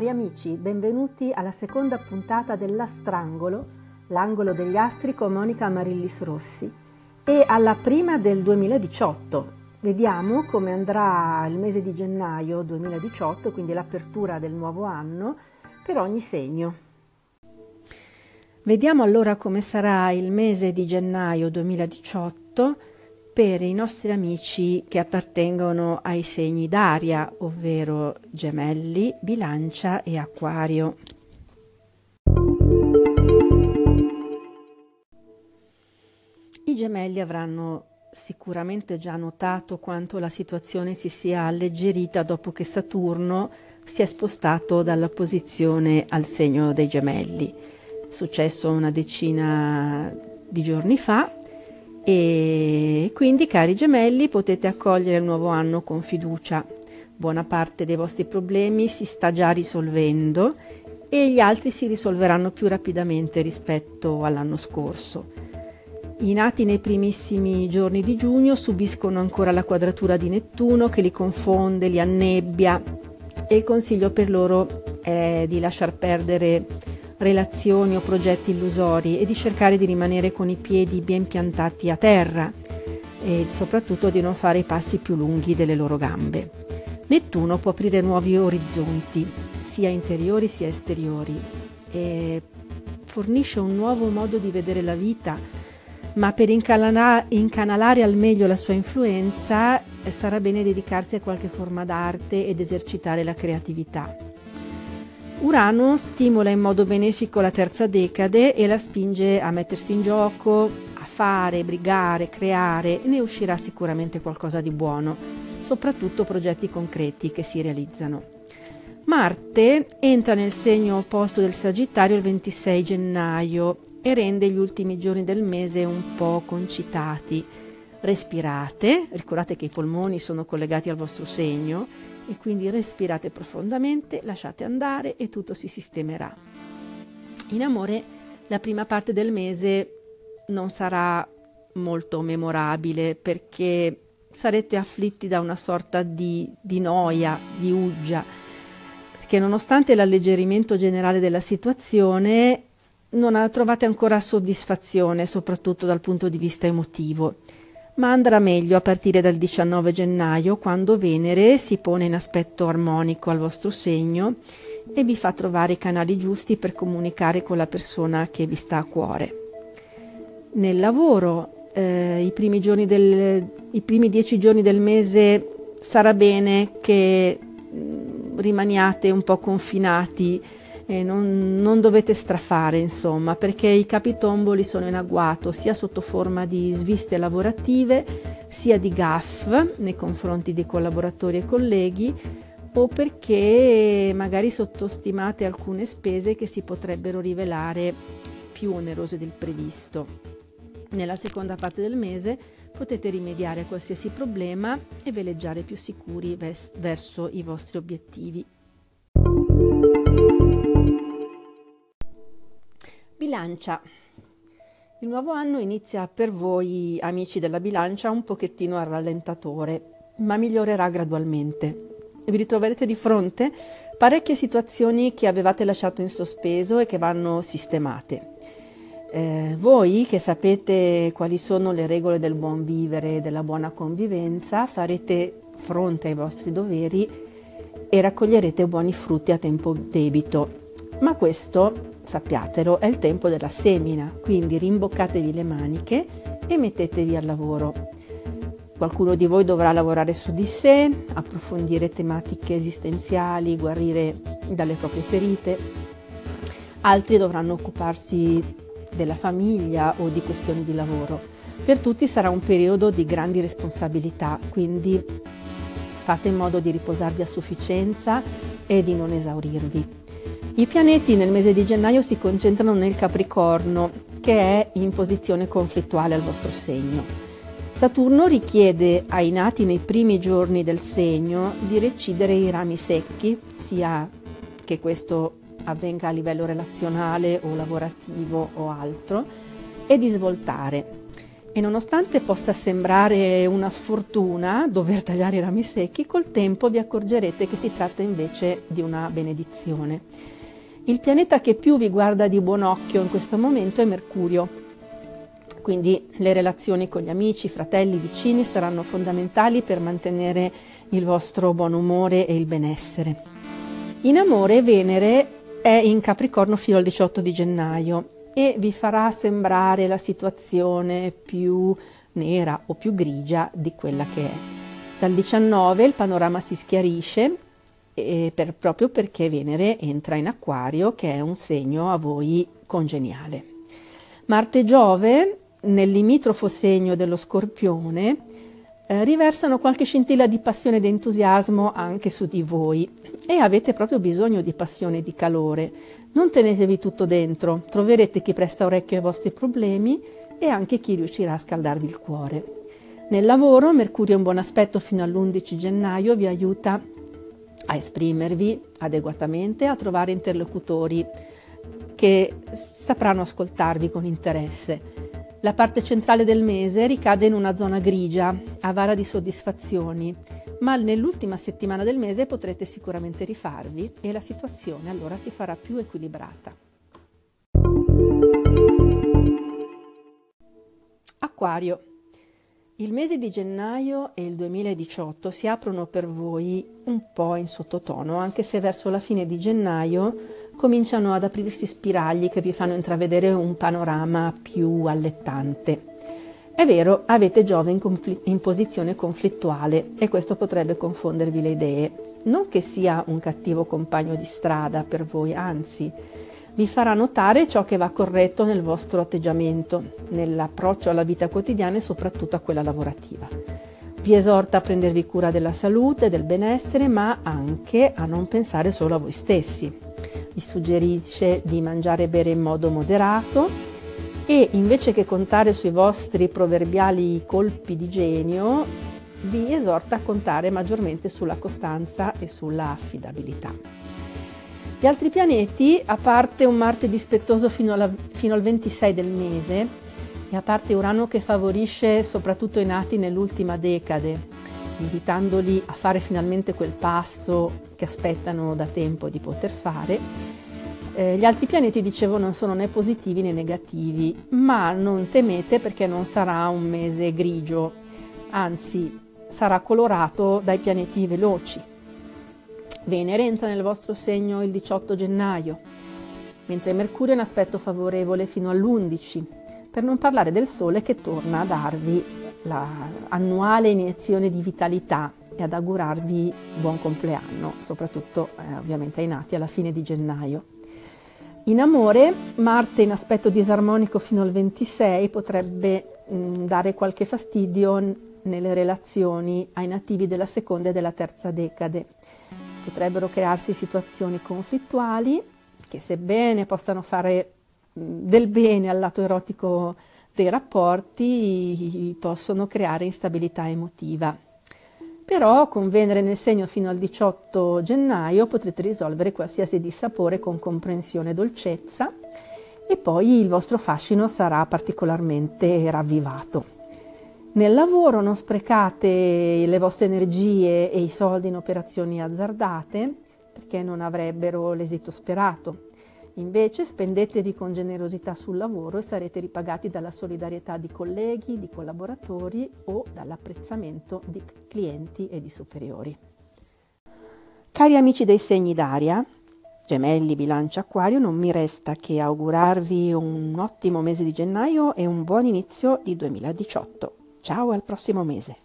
Cari amici, benvenuti alla seconda puntata dell'Astrangolo, l'angolo degli astri con Monica Marillis Rossi e alla prima del 2018. Vediamo come andrà il mese di gennaio 2018, quindi l'apertura del nuovo anno per ogni segno. Vediamo allora come sarà il mese di gennaio 2018 per i nostri amici che appartengono ai segni d'aria, ovvero gemelli, bilancia e acquario. I gemelli avranno sicuramente già notato quanto la situazione si sia alleggerita dopo che Saturno si è spostato dalla posizione al segno dei gemelli. È successo una decina di giorni fa e quindi, cari gemelli, potete accogliere il nuovo anno con fiducia. Buona parte dei vostri problemi si sta già risolvendo e gli altri si risolveranno più rapidamente rispetto all'anno scorso. I nati nei primissimi giorni di giugno subiscono ancora la quadratura di Nettuno che li confonde, li annebbia e il consiglio per loro è di lasciar perdere relazioni o progetti illusori e di cercare di rimanere con i piedi ben piantati a terra e soprattutto di non fare i passi più lunghi delle loro gambe. Nettuno può aprire nuovi orizzonti, sia interiori sia esteriori, e fornisce un nuovo modo di vedere la vita, ma per incanalare al meglio la sua influenza eh, sarà bene dedicarsi a qualche forma d'arte ed esercitare la creatività. Urano stimola in modo benefico la terza decade e la spinge a mettersi in gioco, a fare, brigare, creare e ne uscirà sicuramente qualcosa di buono, soprattutto progetti concreti che si realizzano. Marte entra nel segno opposto del Sagittario il 26 gennaio e rende gli ultimi giorni del mese un po' concitati. Respirate, ricordate che i polmoni sono collegati al vostro segno e quindi respirate profondamente, lasciate andare e tutto si sistemerà. In amore la prima parte del mese non sarà molto memorabile perché sarete afflitti da una sorta di, di noia, di uggia, perché nonostante l'alleggerimento generale della situazione non trovate ancora soddisfazione, soprattutto dal punto di vista emotivo ma andrà meglio a partire dal 19 gennaio quando Venere si pone in aspetto armonico al vostro segno e vi fa trovare i canali giusti per comunicare con la persona che vi sta a cuore. Nel lavoro, eh, i, primi del, i primi dieci giorni del mese sarà bene che mm, rimaniate un po' confinati e non, non, dovete strafare, insomma, perché i capitomboli sono in agguato sia sotto forma di sviste lavorative, sia di gaff nei confronti dei collaboratori e colleghi, o perché magari sottostimate alcune spese che si potrebbero rivelare più onerose del previsto. Nella seconda parte del mese potete rimediare a qualsiasi problema e veleggiare più sicuri vers- verso i vostri obiettivi. Bilancia. Il nuovo anno inizia per voi, amici della bilancia, un pochettino a rallentatore, ma migliorerà gradualmente. Vi ritroverete di fronte parecchie situazioni che avevate lasciato in sospeso e che vanno sistemate. Eh, voi che sapete quali sono le regole del buon vivere e della buona convivenza, farete fronte ai vostri doveri e raccoglierete buoni frutti a tempo debito. Ma questo sappiatelo, è il tempo della semina, quindi rimboccatevi le maniche e mettetevi al lavoro. Qualcuno di voi dovrà lavorare su di sé, approfondire tematiche esistenziali, guarire dalle proprie ferite. Altri dovranno occuparsi della famiglia o di questioni di lavoro. Per tutti sarà un periodo di grandi responsabilità, quindi fate in modo di riposarvi a sufficienza e di non esaurirvi. I pianeti nel mese di gennaio si concentrano nel Capricorno, che è in posizione conflittuale al vostro segno. Saturno richiede ai nati nei primi giorni del segno di recidere i rami secchi, sia che questo avvenga a livello relazionale o lavorativo o altro, e di svoltare. E nonostante possa sembrare una sfortuna dover tagliare i rami secchi, col tempo vi accorgerete che si tratta invece di una benedizione. Il pianeta che più vi guarda di buon occhio in questo momento è Mercurio. Quindi le relazioni con gli amici, fratelli, vicini saranno fondamentali per mantenere il vostro buon umore e il benessere. In amore Venere è in Capricorno fino al 18 di gennaio e vi farà sembrare la situazione più nera o più grigia di quella che è. Dal 19 il panorama si schiarisce per, proprio perché Venere entra in Acquario, che è un segno a voi congeniale. Marte e Giove, nel limitrofo segno dello Scorpione, eh, riversano qualche scintilla di passione ed entusiasmo anche su di voi e avete proprio bisogno di passione e di calore. Non tenetevi tutto dentro, troverete chi presta orecchio ai vostri problemi e anche chi riuscirà a scaldarvi il cuore. Nel lavoro Mercurio in buon aspetto fino all'11 gennaio vi aiuta a esprimervi adeguatamente, a trovare interlocutori che sapranno ascoltarvi con interesse. La parte centrale del mese ricade in una zona grigia, avara di soddisfazioni, ma nell'ultima settimana del mese potrete sicuramente rifarvi e la situazione allora si farà più equilibrata. Acquario. Il mese di gennaio e il 2018 si aprono per voi un po' in sottotono, anche se verso la fine di gennaio cominciano ad aprirsi spiragli che vi fanno intravedere un panorama più allettante. È vero, avete Giove in, confl- in, posizione conflittuale e questo potrebbe confondervi le idee. Non che sia un cattivo compagno di strada per voi, anzi, vi farà notare ciò che va corretto nel vostro atteggiamento, nell'approccio alla vita quotidiana e soprattutto a quella lavorativa. Vi esorta a prendervi cura della salute, del benessere, ma anche a non pensare solo a voi stessi. Vi suggerisce di mangiare e bere in modo moderato e invece che contare sui vostri proverbiali colpi di genio, vi esorta a contare maggiormente sulla costanza e sulla affidabilità. Gli altri pianeti, a parte un Marte dispettoso fino, alla, fino, al 26 del mese, e a parte Urano che favorisce soprattutto i nati nell'ultima decade, invitandoli a fare finalmente quel passo che aspettano da tempo di poter fare, eh, gli altri pianeti, dicevo, non sono né positivi né negativi, ma non temete perché non sarà un mese grigio, anzi sarà colorato dai pianeti veloci Venere entra nel vostro segno il 18 gennaio, mentre Mercurio è in aspetto favorevole fino all'11, per non parlare del Sole che torna a darvi l'annuale iniezione di vitalità e ad augurarvi buon compleanno, soprattutto eh, ovviamente ai nati alla fine di gennaio. In amore, Marte in aspetto disarmonico fino al 26 potrebbe mh, mm, dare qualche fastidio nelle relazioni ai nativi della seconda e della terza decade potrebbero crearsi situazioni conflittuali che sebbene possano fare del bene al lato erotico dei rapporti, possono creare instabilità emotiva. Però con Venere nel segno fino al 18 gennaio potrete risolvere qualsiasi dissapore con comprensione e dolcezza e poi il vostro fascino sarà particolarmente ravvivato. Nel lavoro non sprecate le vostre energie e i soldi in operazioni azzardate perché non avrebbero l'esito sperato. Invece spendetevi con generosità sul lavoro e sarete ripagati dalla solidarietà di colleghi, di collaboratori o dall'apprezzamento di clienti e di superiori. Cari amici dei segni d'aria, gemelli, bilancia, acquario, non mi resta che augurarvi un ottimo mese di gennaio e un buon inizio di 2018. Ciao al prossimo mese.